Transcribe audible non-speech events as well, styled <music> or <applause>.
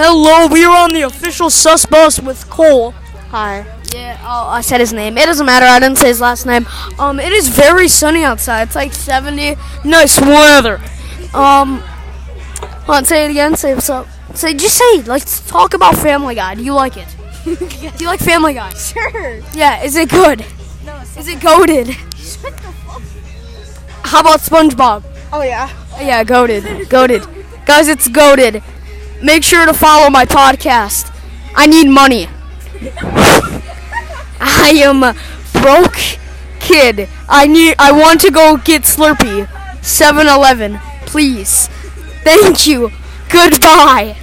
Hello, we are on the official sus bus with Cole. Hi. Yeah, oh, I said his name. It doesn't matter. I didn't say his last name. Um, it is very sunny outside. It's like 70. Nice weather. Um, on, say it again. Say what's up. Say, just say. Let's talk about Family Guy. Do you like it? <laughs> Do you like Family Guy? Sure. Yeah. Is it good? No. Is it goaded? How about SpongeBob? Oh yeah. Yeah, goaded. Goaded. Guys, it's goaded. Make sure to follow my podcast. I need money. I am broke kid. I need I want to go get Slurpee. 7-Eleven, please. Thank you. Goodbye.